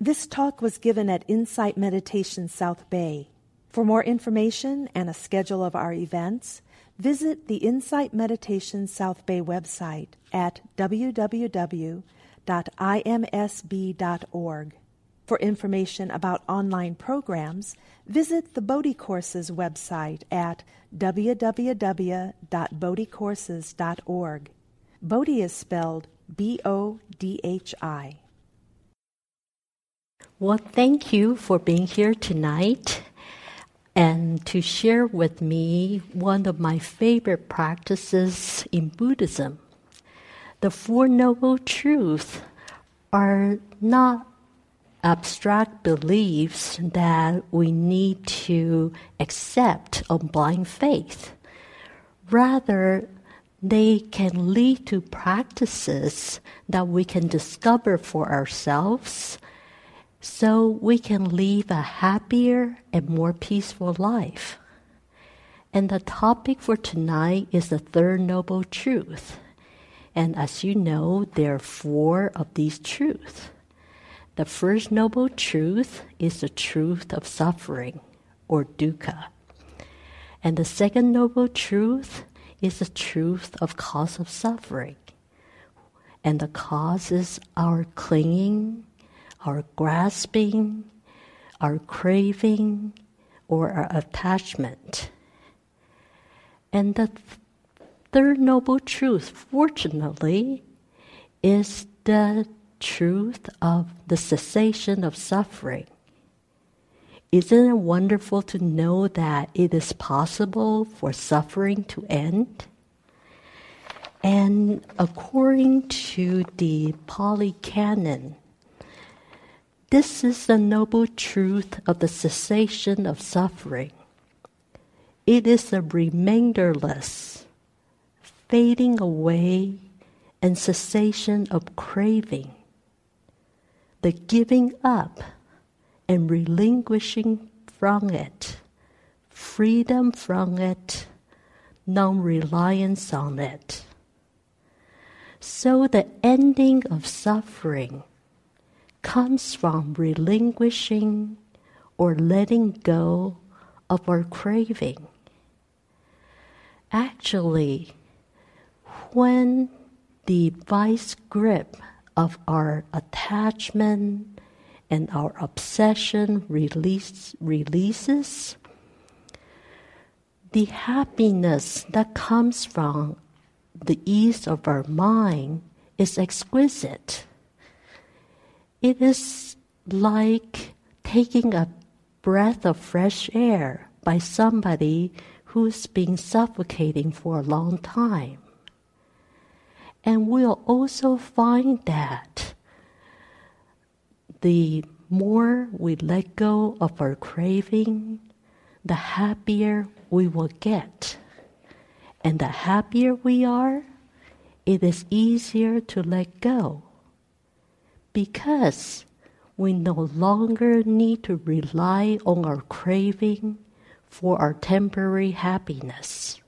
This talk was given at Insight Meditation South Bay. For more information and a schedule of our events, visit the Insight Meditation South Bay website at www.imsb.org. For information about online programs, visit the Bodhi Courses website at www.bodhicourses.org. Bodhi is spelled B O D H I. Well, thank you for being here tonight and to share with me one of my favorite practices in Buddhism. The Four Noble Truths are not abstract beliefs that we need to accept on blind faith. Rather, they can lead to practices that we can discover for ourselves so we can live a happier and more peaceful life. And the topic for tonight is the third noble truth. And as you know, there are four of these truths. The first noble truth is the truth of suffering, or dukkha. And the second noble truth is the truth of cause of suffering. And the cause is our clinging, our grasping, our craving, or our attachment. And the th- third noble truth, fortunately, is the truth of the cessation of suffering. Isn't it wonderful to know that it is possible for suffering to end? And according to the Pali Canon, this is the noble truth of the cessation of suffering. It is a remainderless, fading away, and cessation of craving, the giving up and relinquishing from it, freedom from it, non reliance on it. So the ending of suffering comes from relinquishing or letting go of our craving. Actually, when the vice grip of our attachment and our obsession release, releases, the happiness that comes from the ease of our mind is exquisite. It is like taking a breath of fresh air by somebody who's been suffocating for a long time. And we'll also find that the more we let go of our craving, the happier we will get. And the happier we are, it is easier to let go. Because we no longer need to rely on our craving for our temporary happiness.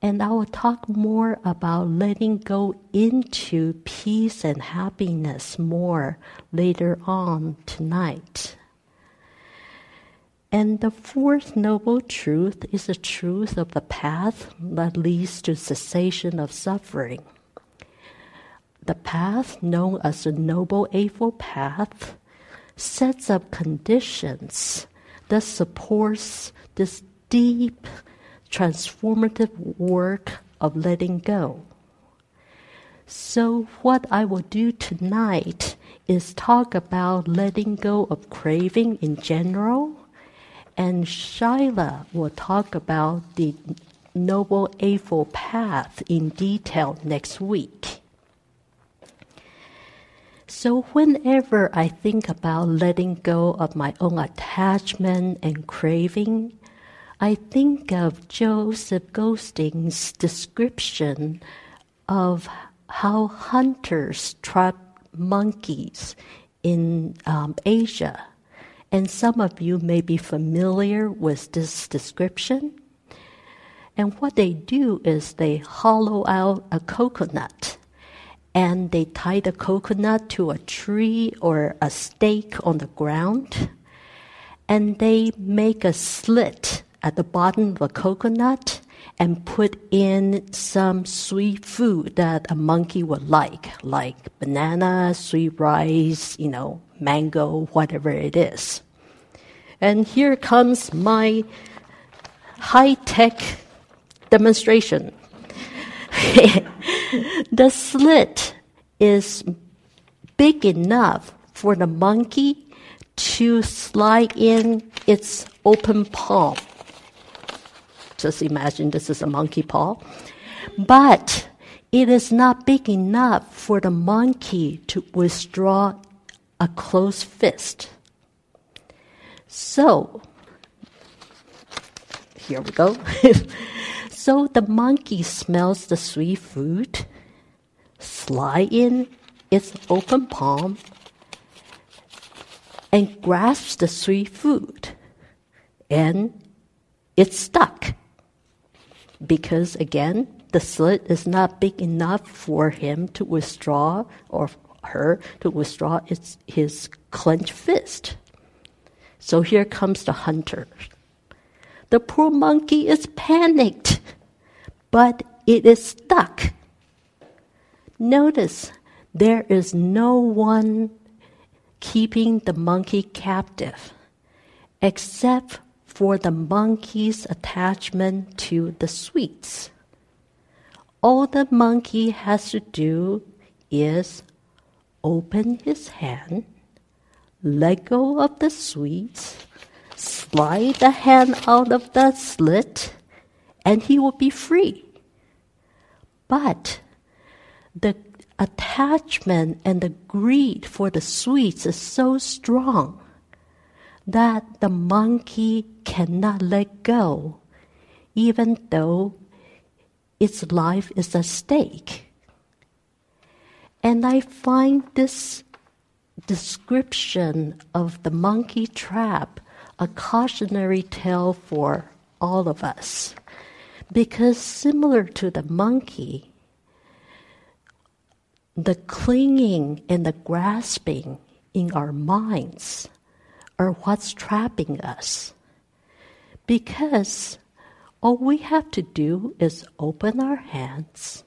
And I will talk more about letting go into peace and happiness more later on tonight. And the fourth noble truth is the truth of the path that leads to cessation of suffering. The path, known as the Noble Eightfold Path, sets up conditions that supports this deep transformative work of letting go. So, what I will do tonight is talk about letting go of craving in general, and Shaila will talk about the Noble Eightfold Path in detail next week. So, whenever I think about letting go of my own attachment and craving, I think of Joseph Goldstein's description of how hunters trap monkeys in um, Asia. And some of you may be familiar with this description. And what they do is they hollow out a coconut and they tie the coconut to a tree or a stake on the ground, and they make a slit at the bottom of the coconut and put in some sweet food that a monkey would like, like banana, sweet rice, you know, mango, whatever it is. And here comes my high tech demonstration. the slit is big enough for the monkey to slide in its open palm. Just imagine this is a monkey paw. But it is not big enough for the monkey to withdraw a closed fist. So, here we go. so the monkey smells the sweet food, slide in its open palm, and grasps the sweet food, and it's stuck. Because again, the slit is not big enough for him to withdraw or her to withdraw its, his clenched fist. So here comes the hunter. The poor monkey is panicked, but it is stuck. Notice there is no one keeping the monkey captive except for the monkey's attachment to the sweets. All the monkey has to do is open his hand let go of the sweets, slide the hand out of the slit, and he will be free. But the attachment and the greed for the sweets is so strong that the monkey cannot let go, even though its life is at stake. And I find this description of the monkey trap a cautionary tale for all of us. Because similar to the monkey, the clinging and the grasping in our minds are what's trapping us. Because all we have to do is open our hands,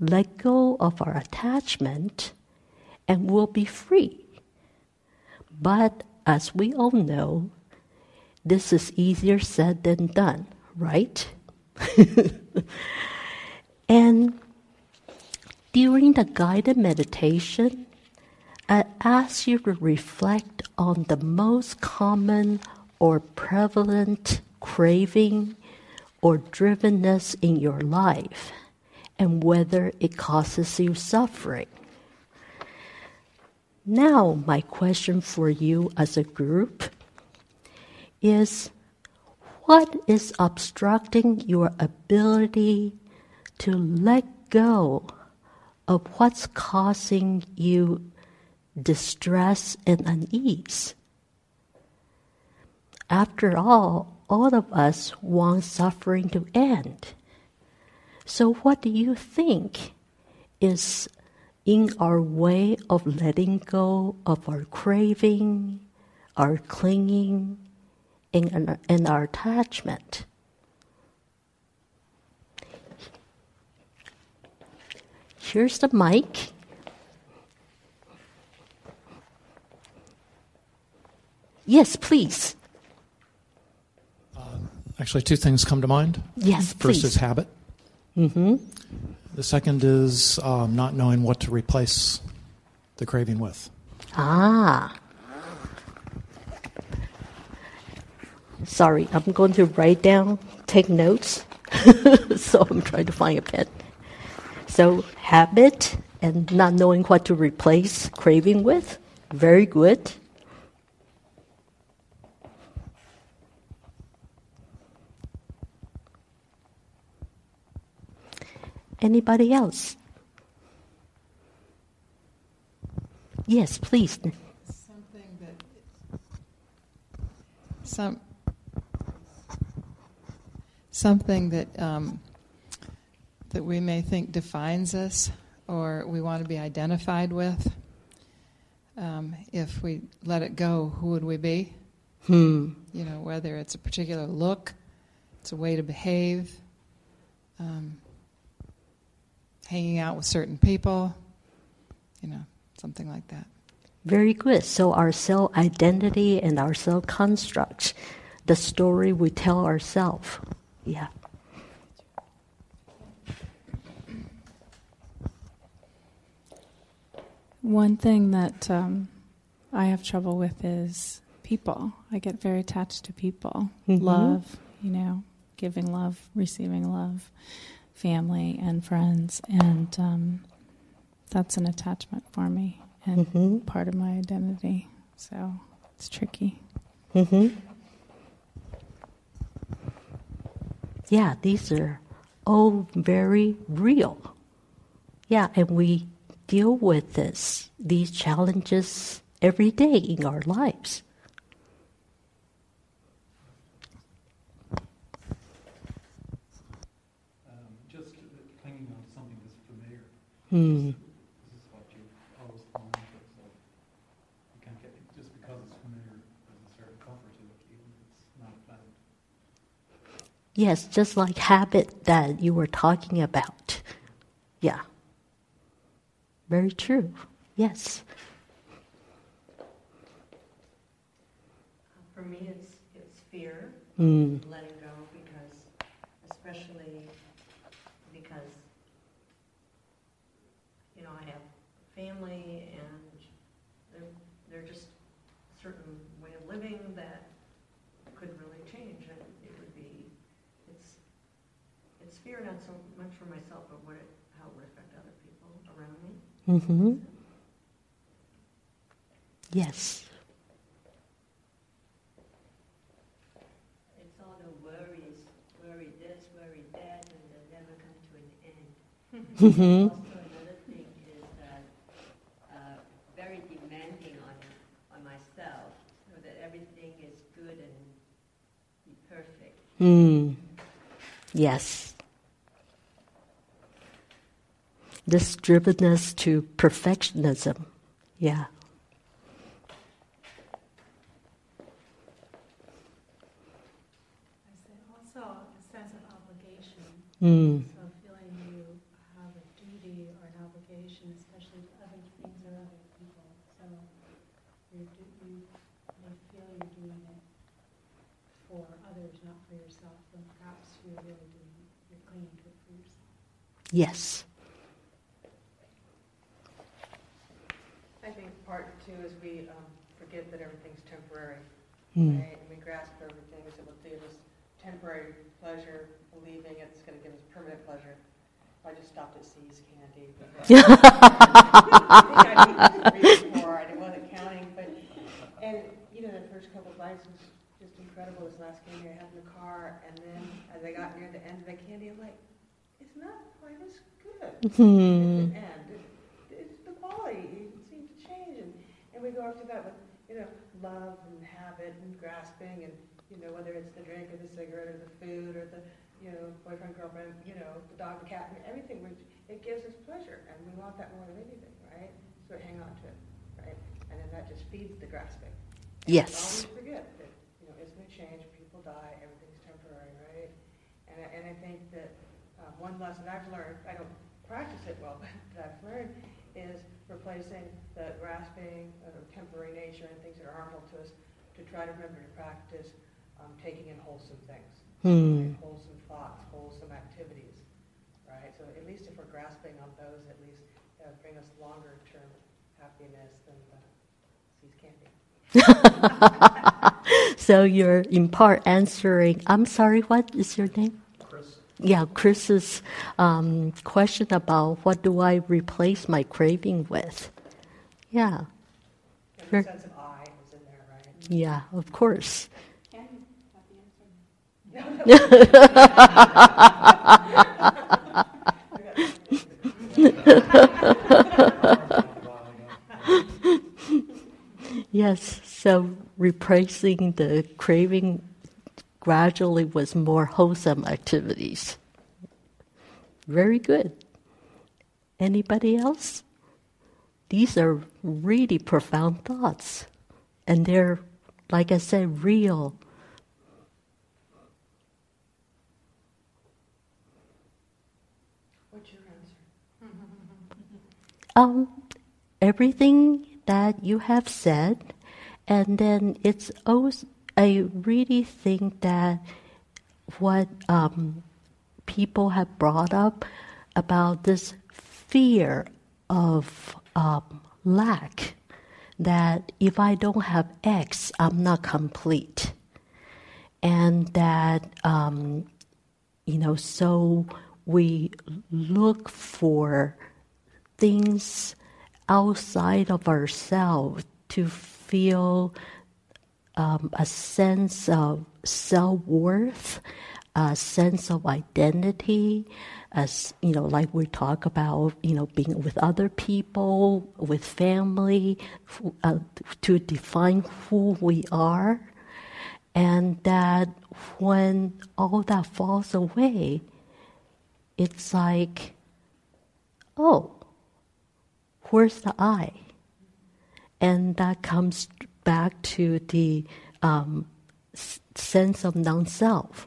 let go of our attachment, and we'll be free. But as we all know, this is easier said than done, right? and during the guided meditation, uh, I ask you to reflect on the most common or prevalent craving or drivenness in your life and whether it causes you suffering. Now, my question for you as a group is what is obstructing your ability to let go of what's causing you distress and unease? After all, all of us want suffering to end. So, what do you think is in our way of letting go of our craving, our clinging, and, and our attachment. Here's the mic. Yes, please. Uh, actually, two things come to mind. Yes, First please. is habit. Mm-hmm. The second is um, not knowing what to replace the craving with. Ah. Sorry, I'm going to write down, take notes. so I'm trying to find a pen. So, habit and not knowing what to replace craving with. Very good. Anybody else? Yes, please. Something that some something that um, that we may think defines us or we want to be identified with. Um, if we let it go, who would we be? Hmm. You know, whether it's a particular look, it's a way to behave, um, hanging out with certain people, you know, something like that. Very good. So our self identity and our self construct, the story we tell ourselves. Yeah. One thing that um, I have trouble with is people. I get very attached to people. Mhm. Love, you know, giving love, receiving love, family and friends, and um, that's an attachment for me and hmm part of my identity. So it's tricky. hmm Yeah, these are all very real. Yeah, and we deal with this, these challenges every day in our lives. Um, just clinging on to something that's familiar. Hmm. This is what you always clung to. So you can't get just because it's familiar. There's a certain comfort to it, even if it's not pleasant. Yes, just like habit that you were talking about. Yeah. Very true. Yes. For me, it's, it's fear, Mm. letting go, because, especially because, you know, I have family and they're, they're just a certain way of living that could really change and it would be, it's, it's fear not so much for myself, but what it, how it would affect other people around me. Mm-hmm. Yes. It's all the worries, worry this, worry that, and they never come to an end. Mm-hmm. Also, another thing is that uh, very demanding on on myself, so that everything is good and perfect. Mm. Yes. This drivenness to perfectionism. Yeah. I say also a sense of obligation. Mm. So feeling you have a duty or an obligation, especially to other things or other people. So you're do, you feel you're doing it for others, not for yourself. When perhaps you're really doing, it, you're clinging to it for yourself. Yes. I think part two is we um, forget that everything's temporary, Mm. right? And we grasp everything will give us temporary pleasure, believing it's going to give us permanent pleasure. I just stopped at See's Candy. I think I'd eaten three before, I wasn't counting, but, and, you know, the first couple bites was just incredible, this last candy I had in the car, and then as I got near the end of the candy, I'm like, it's not quite as good Hmm. at the end. It, it's the quality, it seems to change, and, and we go after that with, you know, love and habit and grasping, and, you know, whether it's the drink or the cigarette or the food or the, you know, boyfriend, girlfriend, you know, the dog, the cat, and everything, which, it gives us pleasure, and we want that more than anything, right? So hang on to it, right? And then that just feeds the grasping. And we Yes. always forget that, you know, it's going to change, people die, everything's temporary, right? And I, and I think that uh, one lesson I've learned, I don't practice it well, but that I've learned is replacing the grasping of temporary nature and things that are harmful to us to try to remember to practice um, taking in wholesome things, Hmm. right? wholesome thoughts, wholesome activities, right? So at least if we're grasping on those, at least that bring us longer term happiness than the See's candy. So you're in part answering. I'm sorry, what is your name? Chris, Yeah, Chris's um, question about what do I replace my craving with? Yeah, And sense of I is in there, right? yeah, of course. Can you have the answer? Yes, so replacing the craving gradually with more wholesome activities. Very good. Anybody else? These are really profound thoughts, and they're, like I said, real. What's your answer? Um, everything that you have said, and then it's also I really think that what um, people have brought up about this fear of um, lack that if I don't have X, I'm not complete. And that, um, you know, so we look for things outside of ourselves to feel um, a sense of self worth, a sense of identity, as you know, like we talk about, you know, being with other people, with family, uh, to define who we are, and that when all that falls away, it's like, oh, where's the I? And that comes back to the um, sense of non self.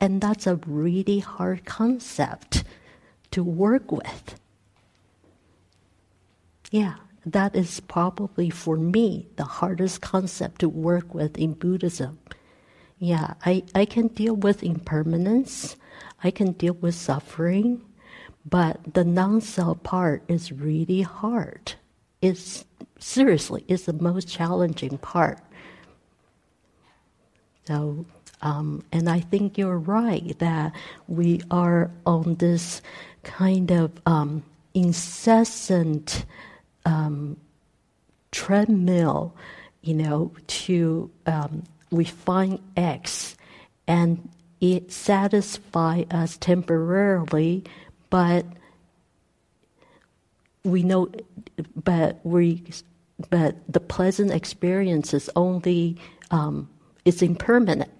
And that's a really hard concept to work with. Yeah, that is probably for me the hardest concept to work with in Buddhism. Yeah, I, I can deal with impermanence, I can deal with suffering, but the non self part is really hard. It's seriously, it's the most challenging part. So, um, and I think you're right that we are on this kind of um, incessant um, treadmill, you know, to um, we find X and it satisfies us temporarily, but we know, but we, but the pleasant experience is only um, it's impermanent.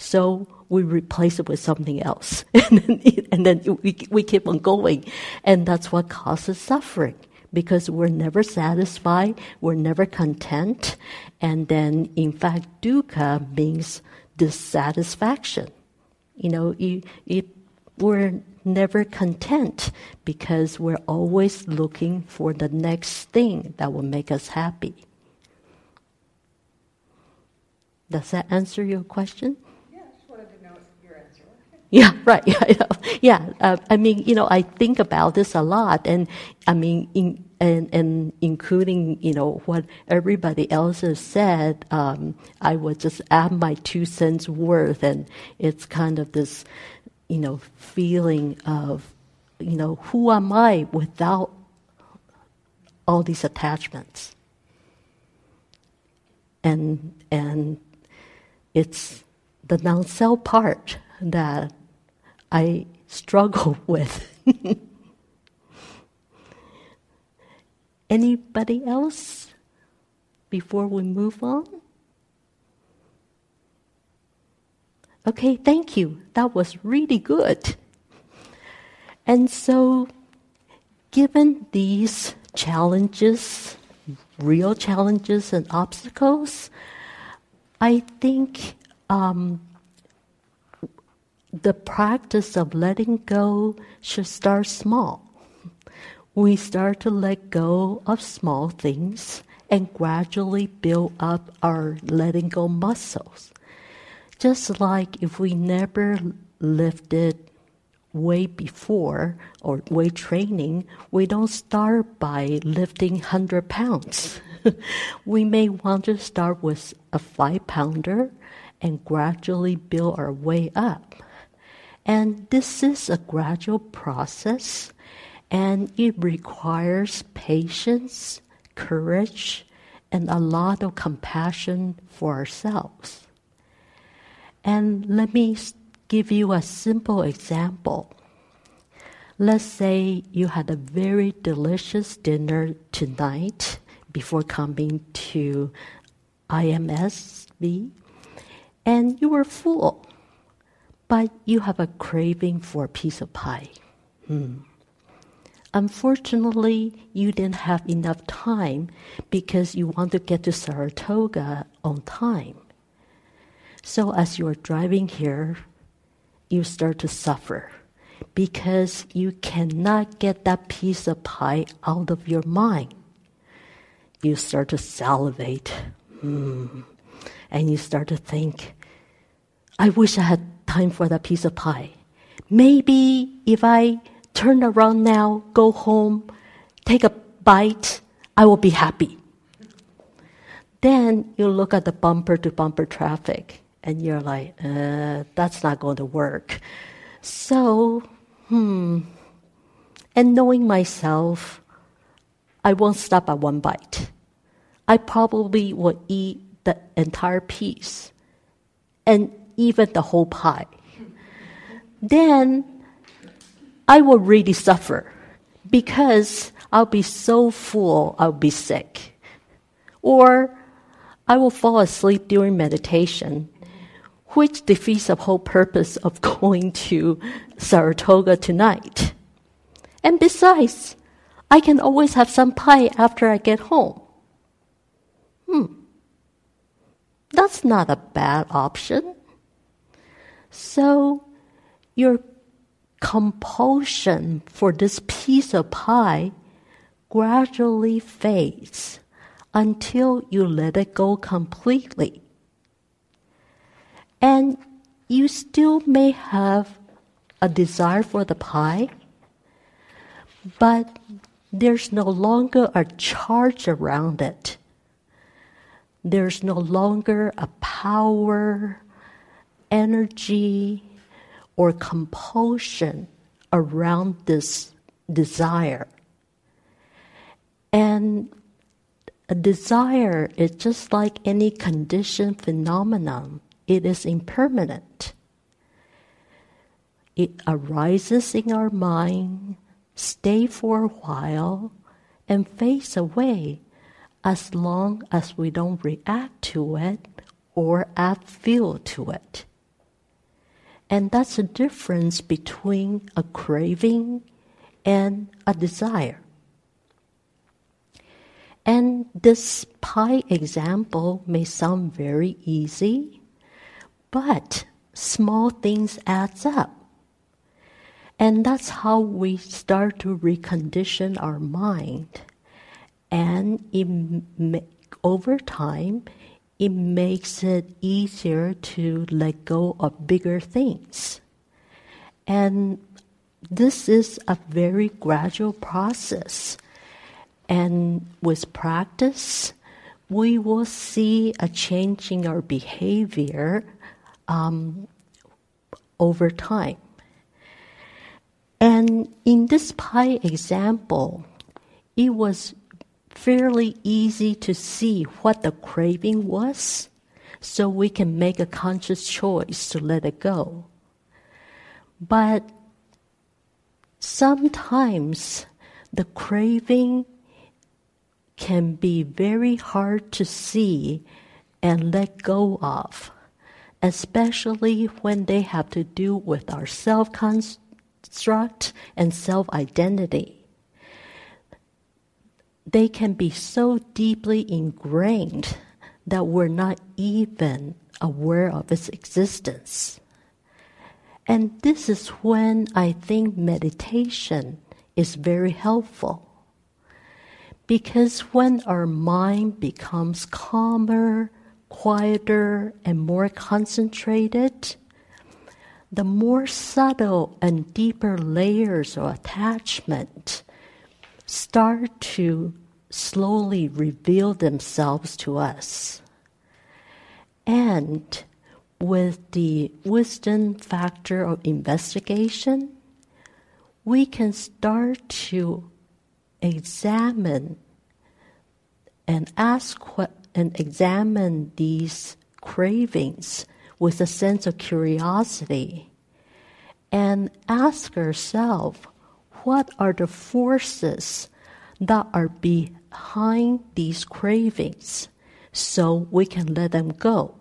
So we replace it with something else, and then, and then we we keep on going, and that's what causes suffering because we're never satisfied, we're never content, and then in fact dukkha means dissatisfaction. You know, you, you, we're never content because we're always looking for the next thing that will make us happy. Does that answer your question? Yeah, I just wanted to know your answer. Yeah, right. Yeah, yeah. Uh, I mean, you know, I think about this a lot, and I mean, in, and and including you know what everybody else has said, um, I would just add my two cents worth, and it's kind of this, you know, feeling of, you know, who am I without all these attachments, and and it's the non-self part that I struggle with. Anybody else before we move on? Okay, thank you. That was really good. And so, given these challenges, real challenges and obstacles, I think um, the practice of letting go should start small. We start to let go of small things and gradually build up our letting go muscles. Just like if we never lifted weight before or weight training, we don't start by lifting 100 pounds. we may want to start with a five pounder and gradually build our way up. And this is a gradual process and it requires patience, courage, and a lot of compassion for ourselves. And let me give you a simple example. Let's say you had a very delicious dinner tonight before coming to IMSB, and you were full, but you have a craving for a piece of pie. Hmm. Unfortunately, you didn't have enough time because you want to get to Saratoga on time. So, as you're driving here, you start to suffer because you cannot get that piece of pie out of your mind. You start to salivate, mm, and you start to think, I wish I had time for that piece of pie. Maybe if I turn around now, go home, take a bite, I will be happy. Then you look at the bumper to bumper traffic and you're like, uh, that's not going to work. So, hmm. And knowing myself, I won't stop at one bite. I probably will eat the entire piece and even the whole pie. Then I will really suffer because I'll be so full, I'll be sick. Or I will fall asleep during meditation which defeats the whole purpose of going to Saratoga tonight. And besides, I can always have some pie after I get home. Hmm. That's not a bad option. So, your compulsion for this piece of pie gradually fades until you let it go completely and you still may have a desire for the pie, but there's no longer a charge around it. There's no longer a power, energy, or compulsion around this desire. And a desire is just like any conditioned phenomenon it is impermanent. It arises in our mind, stay for a while, and fades away as long as we don't react to it or add fuel to it. And that's the difference between a craving and a desire. And this pie example may sound very easy, but small things adds up. And that's how we start to recondition our mind. And it, over time, it makes it easier to let go of bigger things. And this is a very gradual process. And with practice, we will see a change in our behavior um, over time. And in this pie example, it was fairly easy to see what the craving was, so we can make a conscious choice to let it go. But sometimes the craving can be very hard to see and let go of especially when they have to do with our self construct and self identity. They can be so deeply ingrained that we're not even aware of its existence. And this is when I think meditation is very helpful. Because when our mind becomes calmer, quieter and more concentrated, the more subtle and deeper layers of attachment start to slowly reveal themselves to us. And with the wisdom factor of investigation, we can start to examine and ask and examine these cravings with a sense of curiosity and ask ourselves what are the forces that are behind these cravings so we can let them go.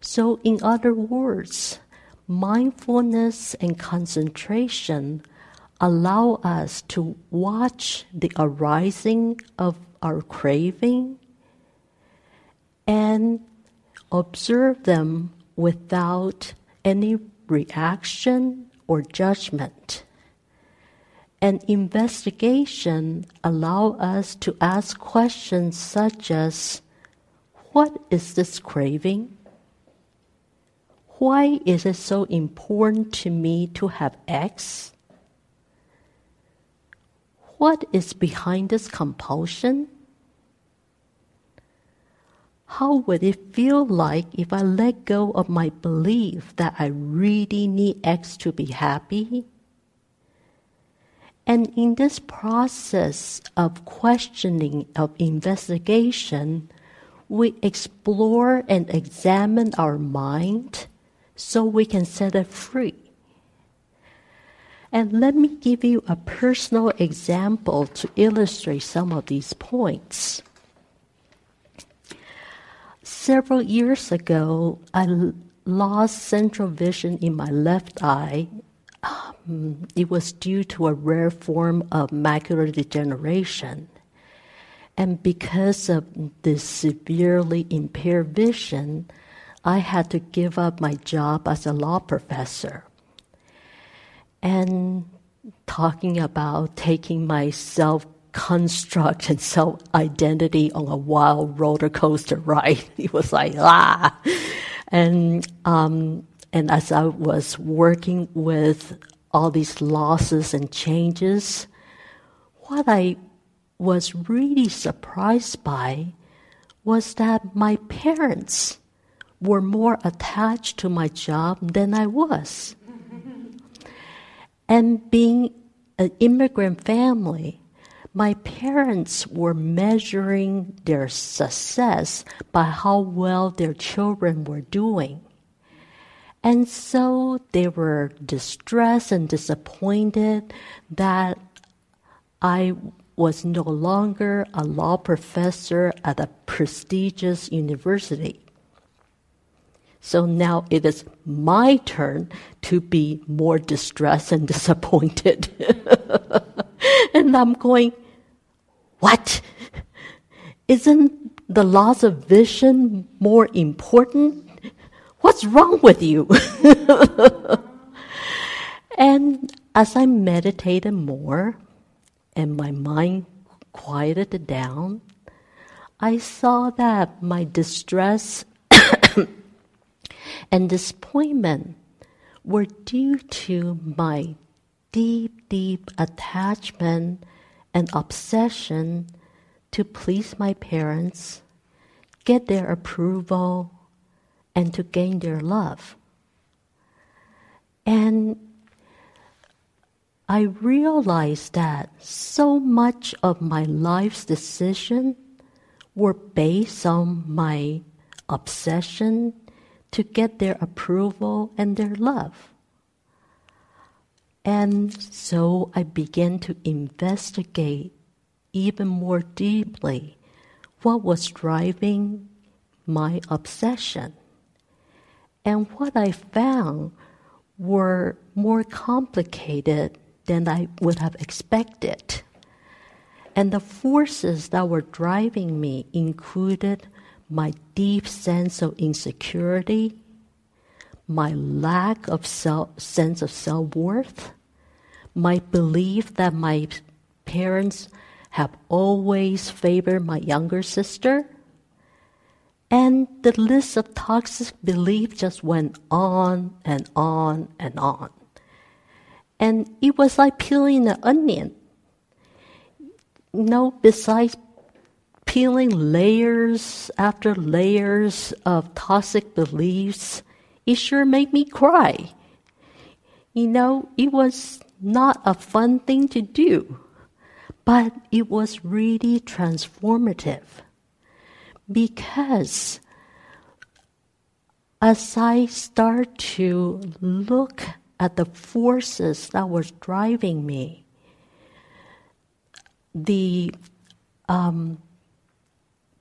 So, in other words, mindfulness and concentration allow us to watch the arising of our craving and observe them without any reaction or judgment. And investigation allow us to ask questions such as what is this craving? Why is it so important to me to have X? What is behind this compulsion? How would it feel like if I let go of my belief that I really need X to be happy? And in this process of questioning, of investigation, we explore and examine our mind so we can set it free. And let me give you a personal example to illustrate some of these points. Several years ago, I lost central vision in my left eye. Um, it was due to a rare form of macular degeneration. And because of this severely impaired vision, I had to give up my job as a law professor. And talking about taking my self construct and self identity on a wild roller coaster ride. It was like, ah. And, um, and as I was working with all these losses and changes, what I was really surprised by was that my parents were more attached to my job than I was. and being an immigrant family, my parents were measuring their success by how well their children were doing. And so they were distressed and disappointed that I was no longer a law professor at a prestigious university. So now it is my turn to be more distressed and disappointed. and I'm going, what? Isn't the loss of vision more important? What's wrong with you? and as I meditated more and my mind quieted down, I saw that my distress and disappointment were due to my deep, deep attachment and obsession to please my parents, get their approval, and to gain their love. And I realized that so much of my life's decision were based on my obsession to get their approval and their love. And so I began to investigate even more deeply what was driving my obsession. And what I found were more complicated than I would have expected. And the forces that were driving me included my deep sense of insecurity, my lack of self, sense of self worth, my belief that my parents have always favored my younger sister, and the list of toxic beliefs just went on and on and on. And it was like peeling an onion. You know, besides peeling layers after layers of toxic beliefs, it sure made me cry. You know, it was not a fun thing to do, but it was really transformative because as I start to look at the forces that was driving me, the um,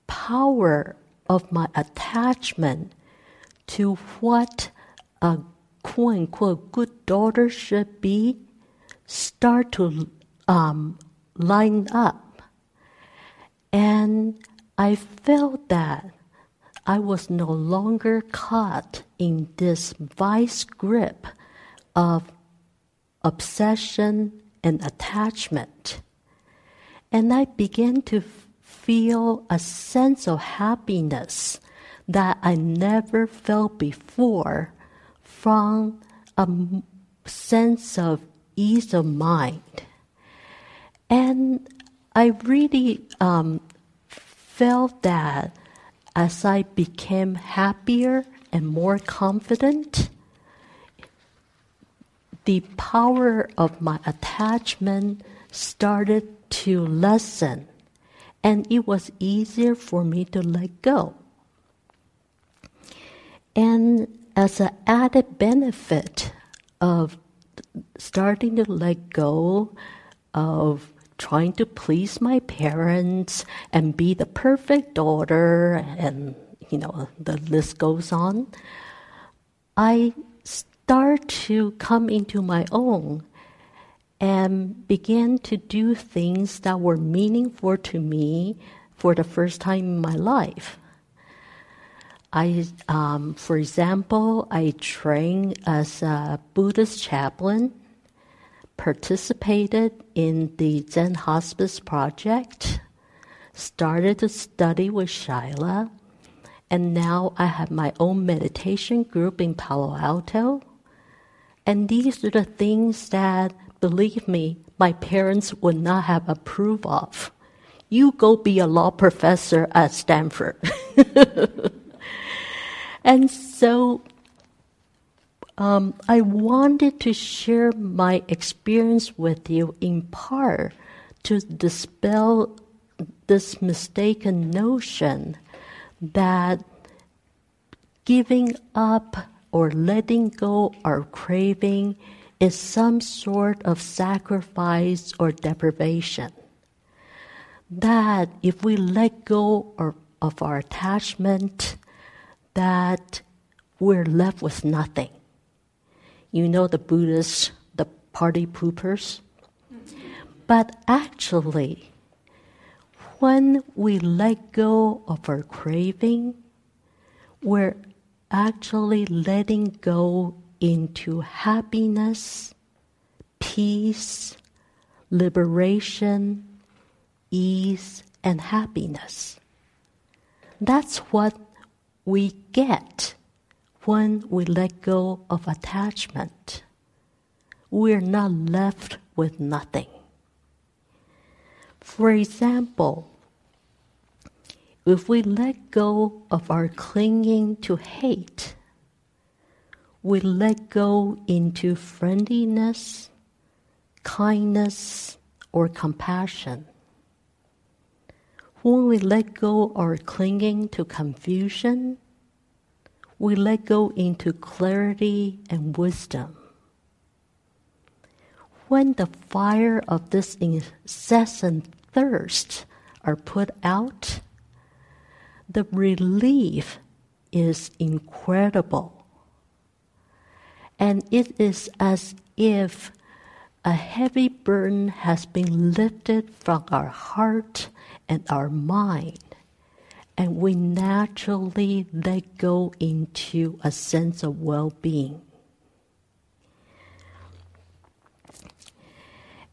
power of my attachment to what a quote unquote good daughter should be start to um, line up. And I felt that I was no longer caught in this vice grip of obsession and attachment. And I began to feel a sense of happiness that I never felt before from a sense of ease of mind. And I really um, felt that as I became happier and more confident, the power of my attachment started to lessen, and it was easier for me to let go. And as an added benefit of starting to let go of trying to please my parents and be the perfect daughter and you know the list goes on. I start to come into my own and began to do things that were meaningful to me for the first time in my life. I, um, for example, I trained as a Buddhist chaplain, participated in the Zen Hospice project, started to study with Shaila, and now I have my own meditation group in Palo Alto. And these are the things that, believe me, my parents would not have approved of. You go be a law professor at Stanford. And so um, I wanted to share my experience with you in part to dispel this mistaken notion that giving up or letting go our craving is some sort of sacrifice or deprivation. That if we let go of, of our attachment, that we're left with nothing. You know the Buddhists, the party poopers? But actually, when we let go of our craving, we're actually letting go into happiness, peace, liberation, ease, and happiness. That's what we get when we let go of attachment. We're not left with nothing. For example, if we let go of our clinging to hate, we let go into friendliness, kindness, or compassion. When we let go our clinging to confusion, we let go into clarity and wisdom. When the fire of this incessant thirst are put out, the relief is incredible. And it is as if a heavy burden has been lifted from our heart and our mind, and we naturally let go into a sense of well being.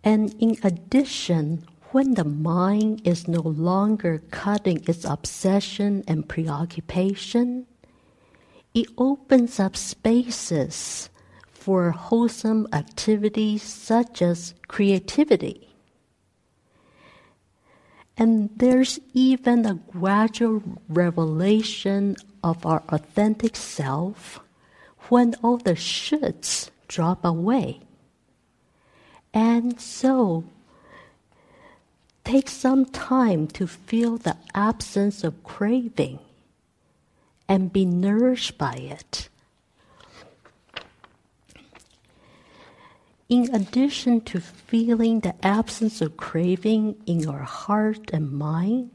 And in addition, when the mind is no longer cutting its obsession and preoccupation, it opens up spaces for wholesome activities such as creativity. And there's even a gradual revelation of our authentic self when all the shoulds drop away. And so, take some time to feel the absence of craving and be nourished by it. In addition to feeling the absence of craving in our heart and mind,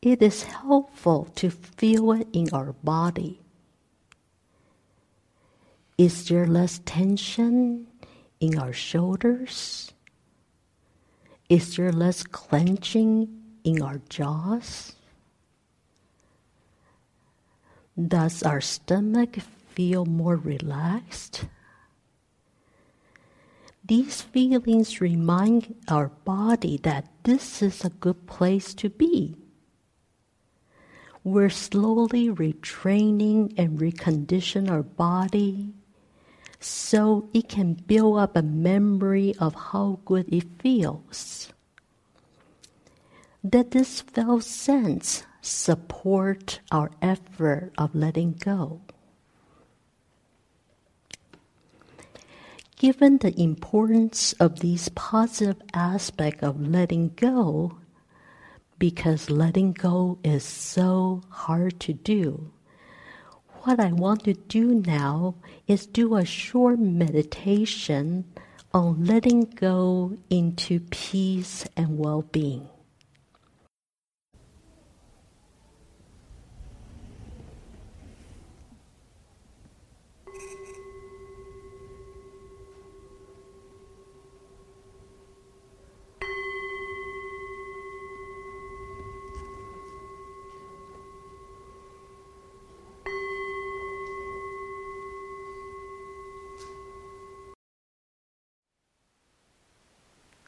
it is helpful to feel it in our body. Is there less tension in our shoulders? Is there less clenching in our jaws? Does our stomach feel more relaxed? These feelings remind our body that this is a good place to be. We're slowly retraining and recondition our body so it can build up a memory of how good it feels. That this felt sense support our effort of letting go. Given the importance of these positive aspects of letting go, because letting go is so hard to do, what I want to do now is do a short meditation on letting go into peace and well being.